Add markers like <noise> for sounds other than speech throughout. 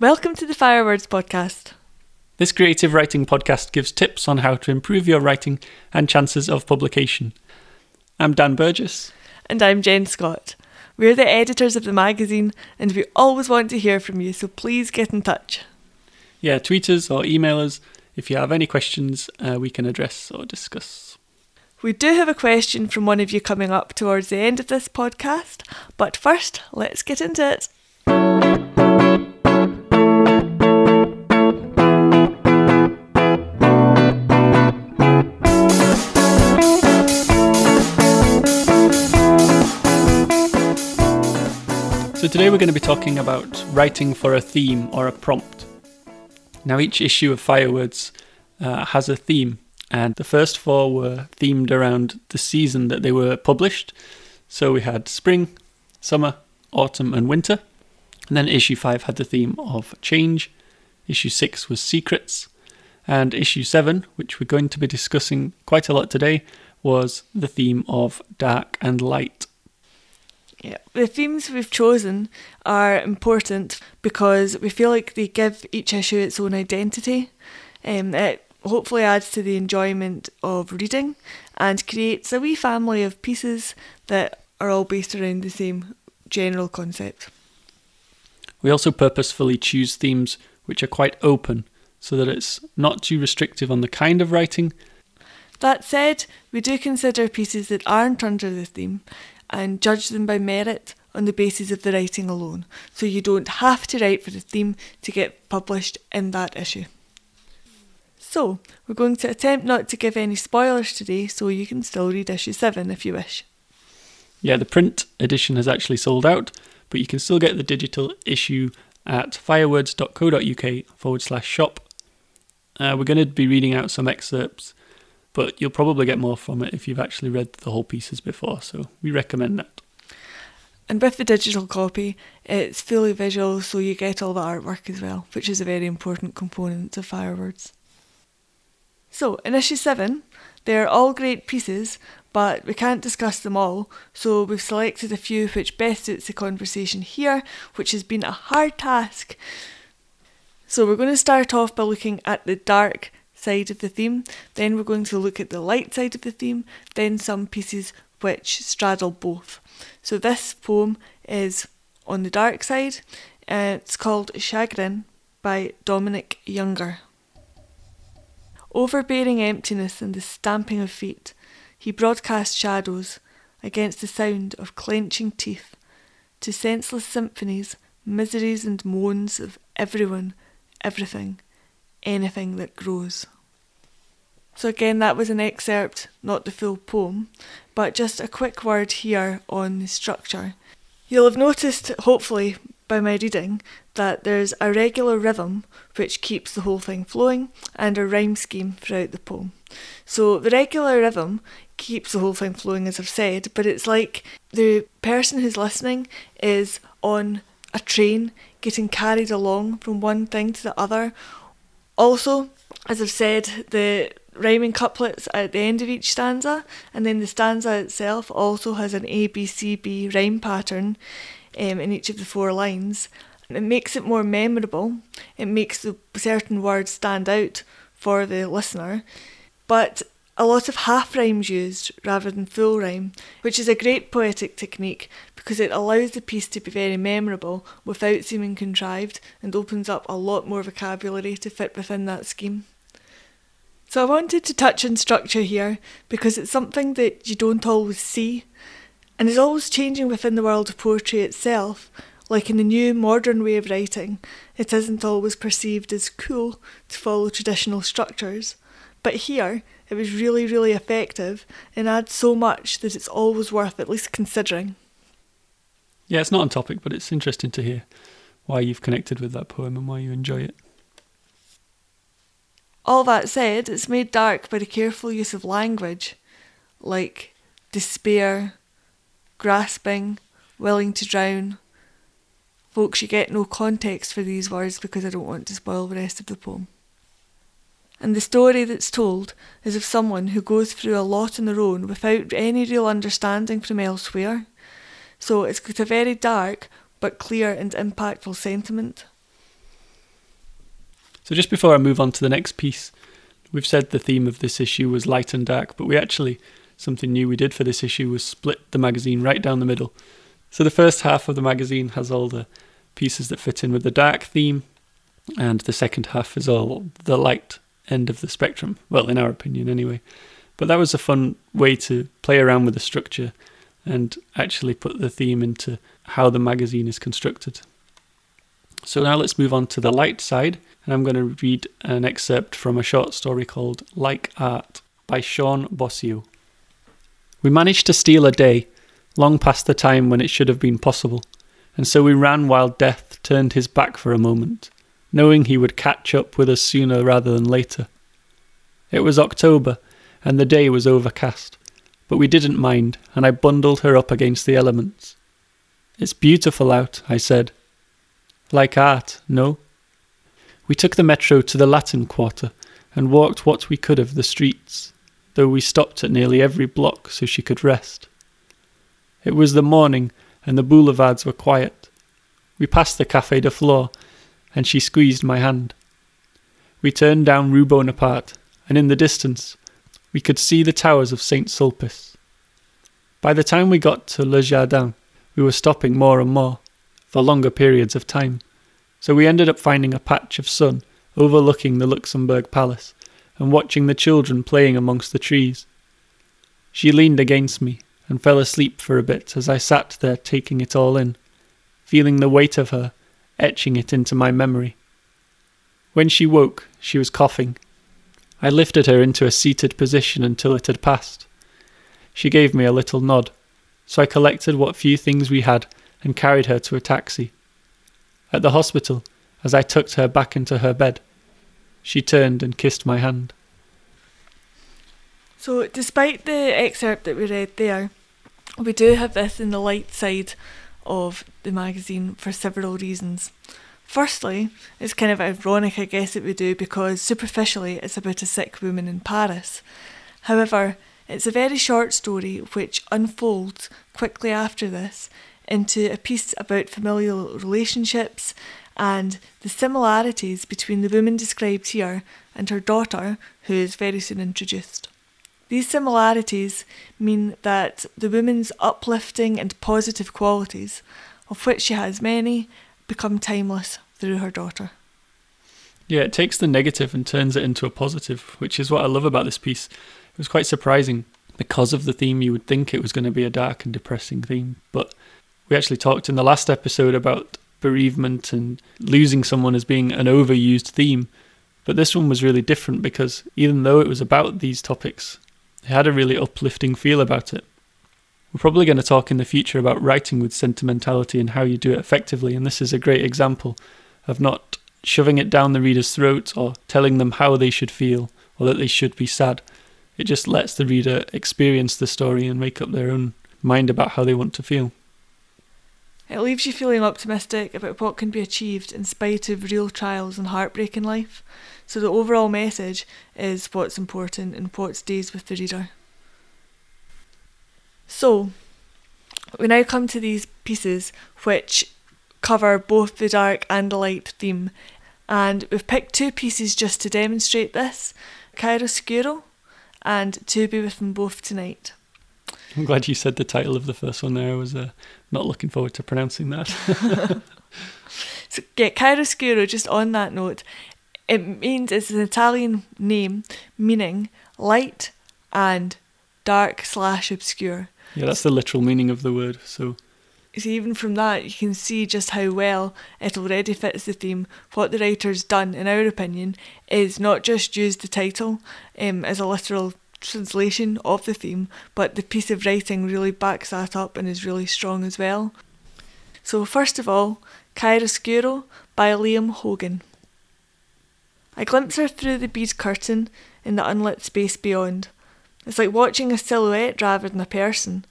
Welcome to the Firewords podcast. This creative writing podcast gives tips on how to improve your writing and chances of publication. I'm Dan Burgess. And I'm Jen Scott. We're the editors of the magazine and we always want to hear from you, so please get in touch. Yeah, tweet us or email us if you have any questions uh, we can address or discuss. We do have a question from one of you coming up towards the end of this podcast, but first, let's get into it. So, today we're going to be talking about writing for a theme or a prompt. Now, each issue of Firewords uh, has a theme, and the first four were themed around the season that they were published. So, we had spring, summer, autumn, and winter. And then issue five had the theme of change, issue six was secrets, and issue seven, which we're going to be discussing quite a lot today, was the theme of dark and light. Yeah, the themes we've chosen are important because we feel like they give each issue its own identity. Um, it hopefully adds to the enjoyment of reading and creates a wee family of pieces that are all based around the same general concept. We also purposefully choose themes which are quite open so that it's not too restrictive on the kind of writing. That said, we do consider pieces that aren't under the theme and judge them by merit on the basis of the writing alone. So you don't have to write for the theme to get published in that issue. So, we're going to attempt not to give any spoilers today, so you can still read issue 7 if you wish. Yeah, the print edition has actually sold out, but you can still get the digital issue at firewords.co.uk forward slash shop. Uh, we're going to be reading out some excerpts but you'll probably get more from it if you've actually read the whole pieces before, so we recommend that. And with the digital copy, it's fully visual, so you get all the artwork as well, which is a very important component of Firewords. So, in issue 7, they're all great pieces, but we can't discuss them all, so we've selected a few which best suits the conversation here, which has been a hard task. So, we're going to start off by looking at the dark side of the theme. Then we're going to look at the light side of the theme, then some pieces which straddle both. So this poem is on the dark side. Uh, it's called Chagrin by Dominic Younger. Overbearing emptiness and the stamping of feet, he broadcast shadows against the sound of clenching teeth to senseless symphonies, miseries and moans of everyone, everything anything that grows. So, again, that was an excerpt, not the full poem, but just a quick word here on the structure. You'll have noticed, hopefully, by my reading, that there's a regular rhythm which keeps the whole thing flowing and a rhyme scheme throughout the poem. So, the regular rhythm keeps the whole thing flowing, as I've said, but it's like the person who's listening is on a train getting carried along from one thing to the other also, as I've said, the rhyming couplets at the end of each stanza, and then the stanza itself also has an A B C B rhyme pattern um, in each of the four lines. It makes it more memorable. It makes the certain words stand out for the listener, but a lot of half rhymes used rather than full rhyme, which is a great poetic technique because it allows the piece to be very memorable without seeming contrived and opens up a lot more vocabulary to fit within that scheme. So I wanted to touch on structure here because it's something that you don't always see and is always changing within the world of poetry itself. Like in the new modern way of writing, it isn't always perceived as cool to follow traditional structures. But here, it was really, really effective and adds so much that it's always worth at least considering. Yeah, it's not on topic, but it's interesting to hear why you've connected with that poem and why you enjoy it. All that said, it's made dark by the careful use of language, like despair, grasping, willing to drown. Folks, you get no context for these words because I don't want to spoil the rest of the poem. And the story that's told is of someone who goes through a lot on their own without any real understanding from elsewhere. So it's got a very dark but clear and impactful sentiment. So, just before I move on to the next piece, we've said the theme of this issue was light and dark, but we actually, something new we did for this issue was split the magazine right down the middle. So, the first half of the magazine has all the pieces that fit in with the dark theme, and the second half is all the light end of the spectrum. Well, in our opinion, anyway. But that was a fun way to play around with the structure and actually put the theme into how the magazine is constructed. So now let's move on to the light side, and I'm going to read an excerpt from a short story called Like Art by Sean Bossio. We managed to steal a day, long past the time when it should have been possible, and so we ran while death turned his back for a moment, knowing he would catch up with us sooner rather than later. It was October, and the day was overcast, but we didn't mind, and I bundled her up against the elements. It's beautiful out, I said. Like art, no? We took the metro to the Latin Quarter and walked what we could of the streets, though we stopped at nearly every block so she could rest. It was the morning, and the boulevards were quiet. We passed the Café de Flore, and she squeezed my hand. We turned down Rue Bonaparte, and in the distance we could see the towers of St. Sulpice. By the time we got to Le Jardin, we were stopping more and more, for longer periods of time, so we ended up finding a patch of sun overlooking the Luxembourg Palace and watching the children playing amongst the trees. She leaned against me and fell asleep for a bit as I sat there taking it all in, feeling the weight of her, etching it into my memory. When she woke, she was coughing I lifted her into a seated position until it had passed. She gave me a little nod, so I collected what few things we had and carried her to a taxi. At the hospital, as I tucked her back into her bed, she turned and kissed my hand. So, despite the excerpt that we read there, we do have this in the light side of the magazine for several reasons. Firstly, it's kind of ironic, I guess, that we do because superficially it's about a sick woman in Paris. However, it's a very short story which unfolds quickly after this into a piece about familial relationships and the similarities between the woman described here and her daughter, who is very soon introduced. These similarities mean that the woman's uplifting and positive qualities, of which she has many, become timeless through her daughter. Yeah, it takes the negative and turns it into a positive, which is what I love about this piece. It was quite surprising because of the theme. You would think it was going to be a dark and depressing theme, but we actually talked in the last episode about bereavement and losing someone as being an overused theme. But this one was really different because even though it was about these topics, it had a really uplifting feel about it. We're probably going to talk in the future about writing with sentimentality and how you do it effectively, and this is a great example of not shoving it down the reader's throat or telling them how they should feel or that they should be sad. It just lets the reader experience the story and make up their own mind about how they want to feel. It leaves you feeling optimistic about what can be achieved in spite of real trials and heartbreak in life. So, the overall message is what's important and what stays with the reader. So, we now come to these pieces which cover both the dark and the light theme, and we've picked two pieces just to demonstrate this Chiaroscuro and To Be With Them Both Tonight. I'm glad you said the title of the first one there. I was uh, not looking forward to pronouncing that. <laughs> <laughs> so, yeah, Chiaroscuro, just on that note, it means it's an Italian name meaning light and dark slash obscure. Yeah, that's the literal meaning of the word. So, so even from that, you can see just how well it already fits the theme. What the writer's done, in our opinion, is not just use the title um, as a literal translation of the theme, but the piece of writing really backs that up and is really strong as well. So, first of all, Chiaroscuro by Liam Hogan. I glimpse her through the bead curtain in the unlit space beyond. It's like watching a silhouette rather than a person,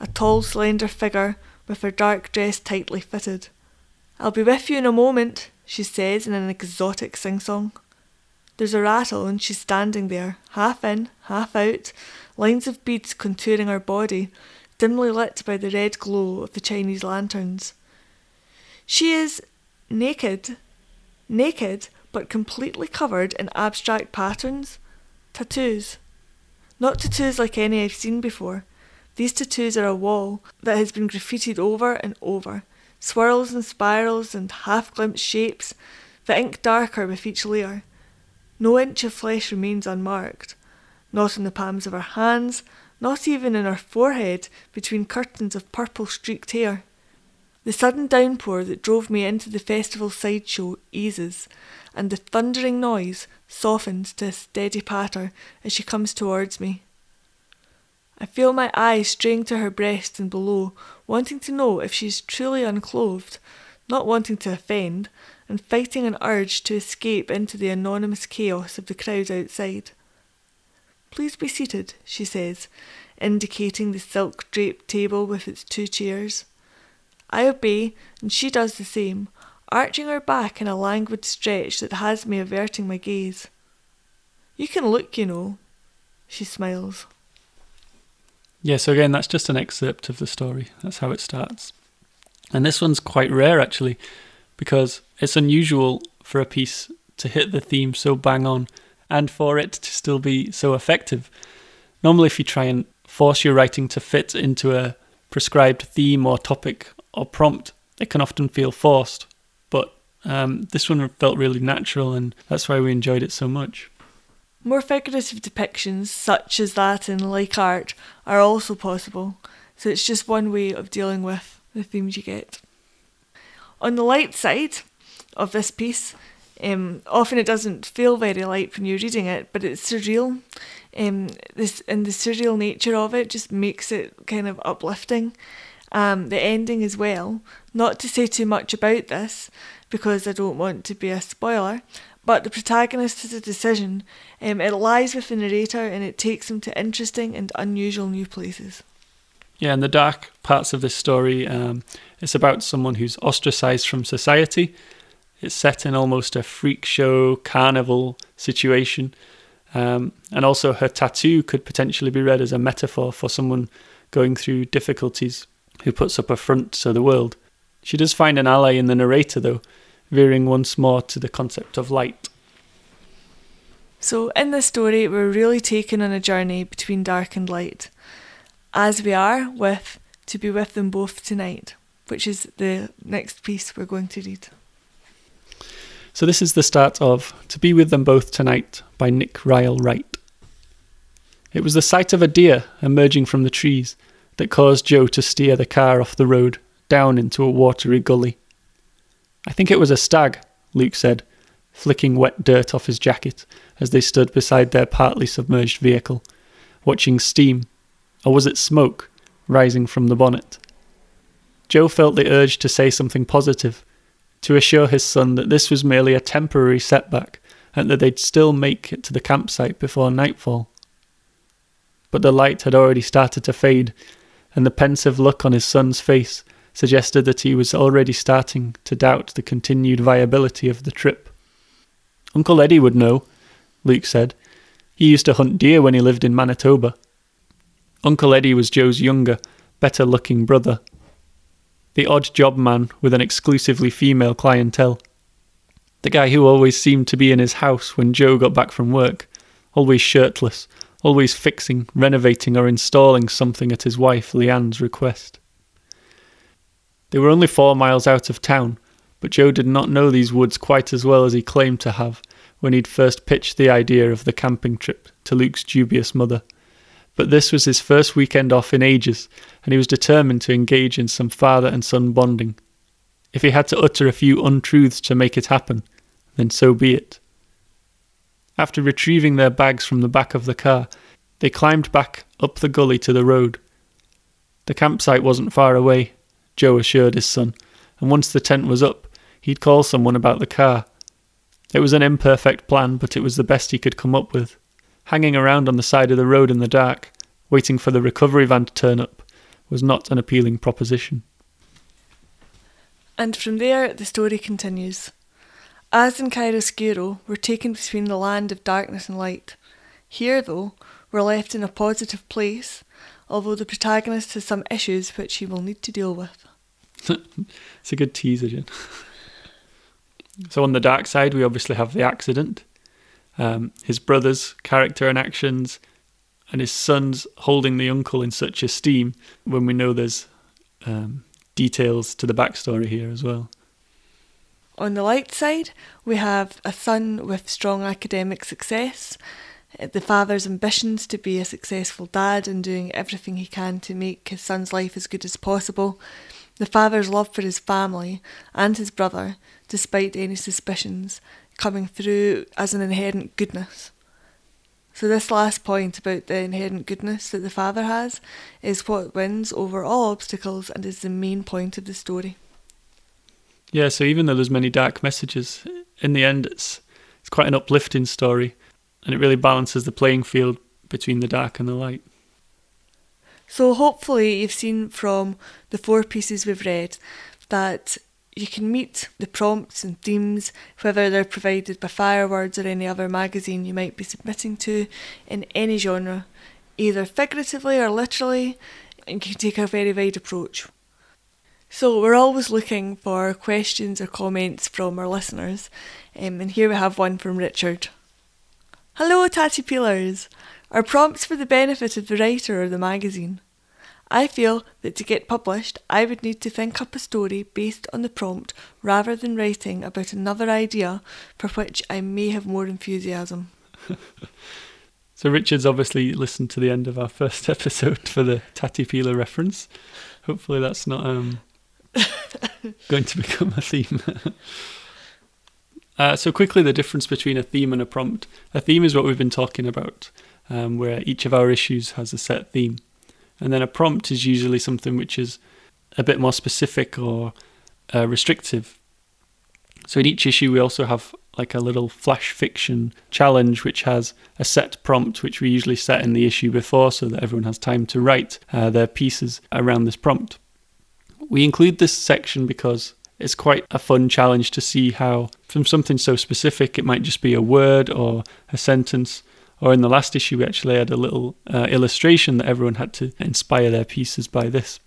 a tall, slender figure with her dark dress tightly fitted. I'll be with you in a moment, she says in an exotic sing song. There's a rattle and she's standing there, half in, half out, lines of beads contouring her body, dimly lit by the red glow of the Chinese lanterns. She is naked, naked, but completely covered in abstract patterns? Tattoos. Not tattoos like any I've seen before. These tattoos are a wall that has been graffitied over and over, swirls and spirals and half glimpsed shapes, the ink darker with each layer. No inch of flesh remains unmarked, not in the palms of our hands, not even in our forehead between curtains of purple streaked hair. The sudden downpour that drove me into the festival sideshow eases, and the thundering noise softens to a steady patter as she comes towards me. I feel my eyes straying to her breast and below, wanting to know if she is truly unclothed, not wanting to offend, and fighting an urge to escape into the anonymous chaos of the crowd outside. Please be seated, she says, indicating the silk draped table with its two chairs. I obey, and she does the same, arching her back in a languid stretch that has me averting my gaze. You can look, you know. She smiles. Yeah, so again, that's just an excerpt of the story. That's how it starts. And this one's quite rare, actually, because it's unusual for a piece to hit the theme so bang on and for it to still be so effective. Normally, if you try and force your writing to fit into a prescribed theme or topic or prompt, it can often feel forced. But um, this one felt really natural, and that's why we enjoyed it so much. More figurative depictions, such as that in like art, are also possible, so it's just one way of dealing with the themes you get. On the light side of this piece, um, often it doesn't feel very light when you're reading it, but it's surreal. Um, this and the surreal nature of it just makes it kind of uplifting. Um, the ending as well. Not to say too much about this because I don't want to be a spoiler, but the protagonist has a decision. Um, it lies with the narrator and it takes him to interesting and unusual new places. Yeah, in the dark parts of this story, um, it's about someone who's ostracized from society. It's set in almost a freak show, carnival situation. Um, and also, her tattoo could potentially be read as a metaphor for someone going through difficulties who puts up a front to the world. She does find an ally in the narrator, though, veering once more to the concept of light. So, in this story, we're really taken on a journey between dark and light as we are with To Be With Them Both Tonight, which is the next piece we're going to read. So, this is the start of To Be With Them Both Tonight by Nick Ryle Wright. It was the sight of a deer emerging from the trees that caused Joe to steer the car off the road down into a watery gully. I think it was a stag, Luke said, flicking wet dirt off his jacket as they stood beside their partly submerged vehicle, watching steam or was it smoke rising from the bonnet? Joe felt the urge to say something positive, to assure his son that this was merely a temporary setback and that they'd still make it to the campsite before nightfall. But the light had already started to fade, and the pensive look on his son's face suggested that he was already starting to doubt the continued viability of the trip. Uncle Eddie would know, Luke said. He used to hunt deer when he lived in Manitoba. Uncle Eddie was Joe's younger, better looking brother. The odd job man with an exclusively female clientele. The guy who always seemed to be in his house when Joe got back from work, always shirtless, always fixing, renovating, or installing something at his wife Leanne's request. They were only four miles out of town, but Joe did not know these woods quite as well as he claimed to have when he'd first pitched the idea of the camping trip to Luke's dubious mother but this was his first weekend off in ages, and he was determined to engage in some father and son bonding. If he had to utter a few untruths to make it happen, then so be it. After retrieving their bags from the back of the car, they climbed back up the gully to the road. The campsite wasn't far away, Joe assured his son, and once the tent was up, he'd call someone about the car. It was an imperfect plan, but it was the best he could come up with hanging around on the side of the road in the dark, waiting for the recovery van to turn up, was not an appealing proposition. And from there, the story continues. As in Chiaroscuro, we're taken between the land of darkness and light. Here, though, we're left in a positive place, although the protagonist has some issues which he will need to deal with. <laughs> it's a good teaser. So on the dark side, we obviously have the accident, um, his brother's character and actions, and his son's holding the uncle in such esteem when we know there's um, details to the backstory here as well. On the light side, we have a son with strong academic success, uh, the father's ambitions to be a successful dad and doing everything he can to make his son's life as good as possible, the father's love for his family and his brother, despite any suspicions, coming through as an inherent goodness. So, this last point about the inherent goodness that the father has is what wins over all obstacles and is the main point of the story. Yeah, so even though there's many dark messages, in the end it's it's quite an uplifting story and it really balances the playing field between the dark and the light. So hopefully you've seen from the four pieces we've read that you can meet the prompts and themes, whether they're provided by Firewords or any other magazine you might be submitting to, in any genre, either figuratively or literally, and you can take a very wide approach. So we're always looking for questions or comments from our listeners, um, and here we have one from Richard. Hello, Tatty Peelers! Are prompts for the benefit of the writer or the magazine? I feel that to get published, I would need to think up a story based on the prompt rather than writing about another idea for which I may have more enthusiasm. <laughs> so, Richard's obviously listened to the end of our first <laughs> episode for the Tatty Peeler reference. Hopefully, that's not um, going to become a theme. <laughs> uh, so, quickly, the difference between a theme and a prompt. A theme is what we've been talking about, um, where each of our issues has a set theme. And then a prompt is usually something which is a bit more specific or uh, restrictive. So in each issue, we also have like a little flash fiction challenge, which has a set prompt, which we usually set in the issue before so that everyone has time to write uh, their pieces around this prompt. We include this section because it's quite a fun challenge to see how, from something so specific, it might just be a word or a sentence, or in the last issue, we actually had a little uh, illustration that everyone had to inspire their pieces by this.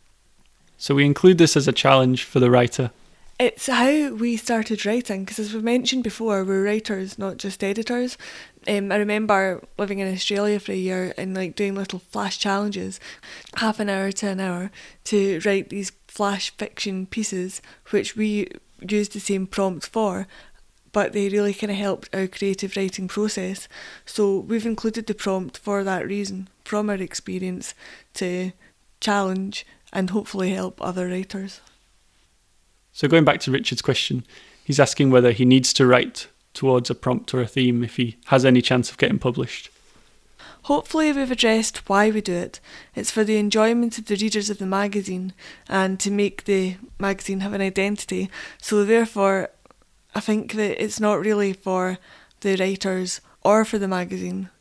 So we include this as a challenge for the writer. It's how we started writing, because as we mentioned before, we're writers, not just editors. Um, I remember living in Australia for a year and like doing little flash challenges, half an hour to an hour, to write these flash fiction pieces, which we used the same prompt for, but they really kind of helped our creative writing process. So we've included the prompt for that reason, from our experience, to challenge and hopefully help other writers. So going back to Richard's question, he's asking whether he needs to write towards a prompt or a theme if he has any chance of getting published. Hopefully, we've addressed why we do it. It's for the enjoyment of the readers of the magazine and to make the magazine have an identity. So, therefore, I think that it's not really for the writers or for the magazine.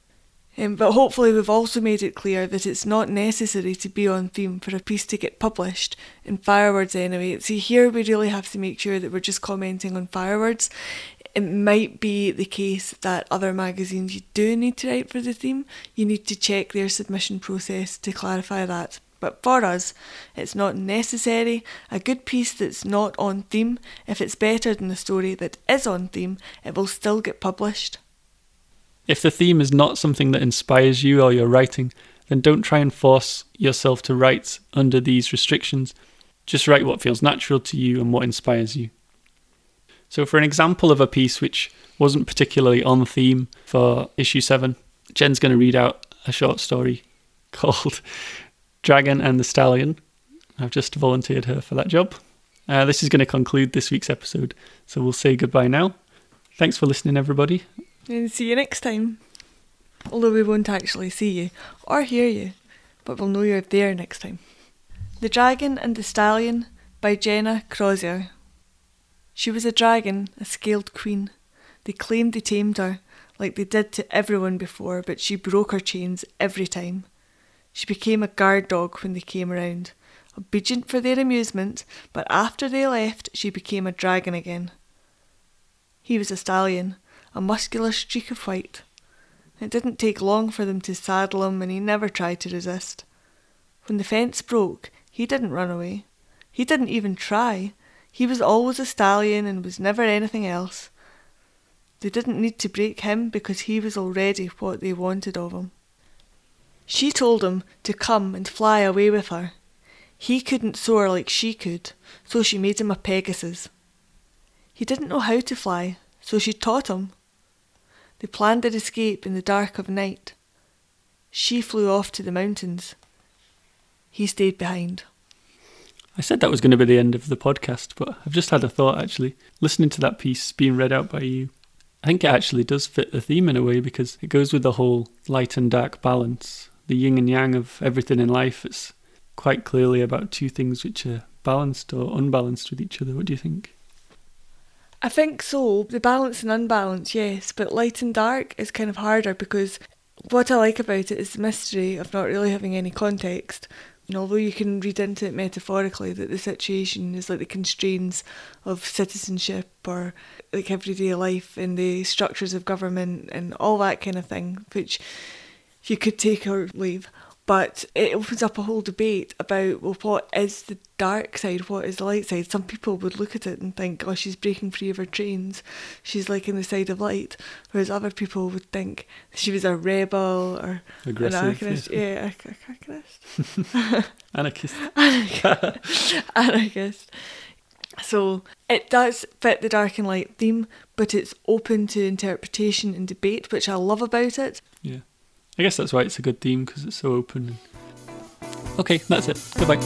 Um, but hopefully, we've also made it clear that it's not necessary to be on theme for a piece to get published in Firewords anyway. See, here we really have to make sure that we're just commenting on Firewords. It might be the case that other magazines you do need to write for the theme, you need to check their submission process to clarify that. But for us, it's not necessary. A good piece that's not on theme, if it's better than the story that is on theme, it will still get published. If the theme is not something that inspires you or your writing, then don't try and force yourself to write under these restrictions. Just write what feels natural to you and what inspires you. So, for an example of a piece which wasn't particularly on theme for issue 7, Jen's going to read out a short story <laughs> called Dragon and the Stallion. I've just volunteered her for that job. Uh, this is going to conclude this week's episode, so we'll say goodbye now. Thanks for listening, everybody. And see you next time. Although we won't actually see you or hear you, but we'll know you're there next time. The Dragon and the Stallion by Jenna Crozier. She was a dragon, a scaled queen. They claimed they tamed her, like they did to everyone before, but she broke her chains every time. She became a guard dog when they came around, obedient for their amusement, but after they left, she became a dragon again. He was a stallion, a muscular streak of white. It didn't take long for them to saddle him, and he never tried to resist. When the fence broke, he didn't run away. He didn't even try. He was always a stallion and was never anything else. They didn't need to break him because he was already what they wanted of him. She told him to come and fly away with her. He couldn't soar like she could, so she made him a Pegasus. He didn't know how to fly, so she taught him. They planned their escape in the dark of night. She flew off to the mountains. He stayed behind. I said that was going to be the end of the podcast, but I've just had a thought actually. Listening to that piece being read out by you, I think it actually does fit the theme in a way because it goes with the whole light and dark balance, the yin and yang of everything in life. It's quite clearly about two things which are balanced or unbalanced with each other. What do you think? I think so. The balance and unbalance, yes, but light and dark is kind of harder because what I like about it is the mystery of not really having any context. And although you can read into it metaphorically that the situation is like the constraints of citizenship or like everyday life and the structures of government and all that kind of thing, which you could take or leave. But it opens up a whole debate about well, what is the dark side, what is the light side? Some people would look at it and think, oh, she's breaking free of her chains, she's like in the side of light. Whereas other people would think she was a rebel or Aggressive, an anarchist. Yeah, yeah anarchist. <laughs> anarchist. <laughs> anarchist. So it does fit the dark and light theme, but it's open to interpretation and debate, which I love about it. Yeah. I guess that's why it's a good theme because it's so open. Okay, that's it. Goodbye.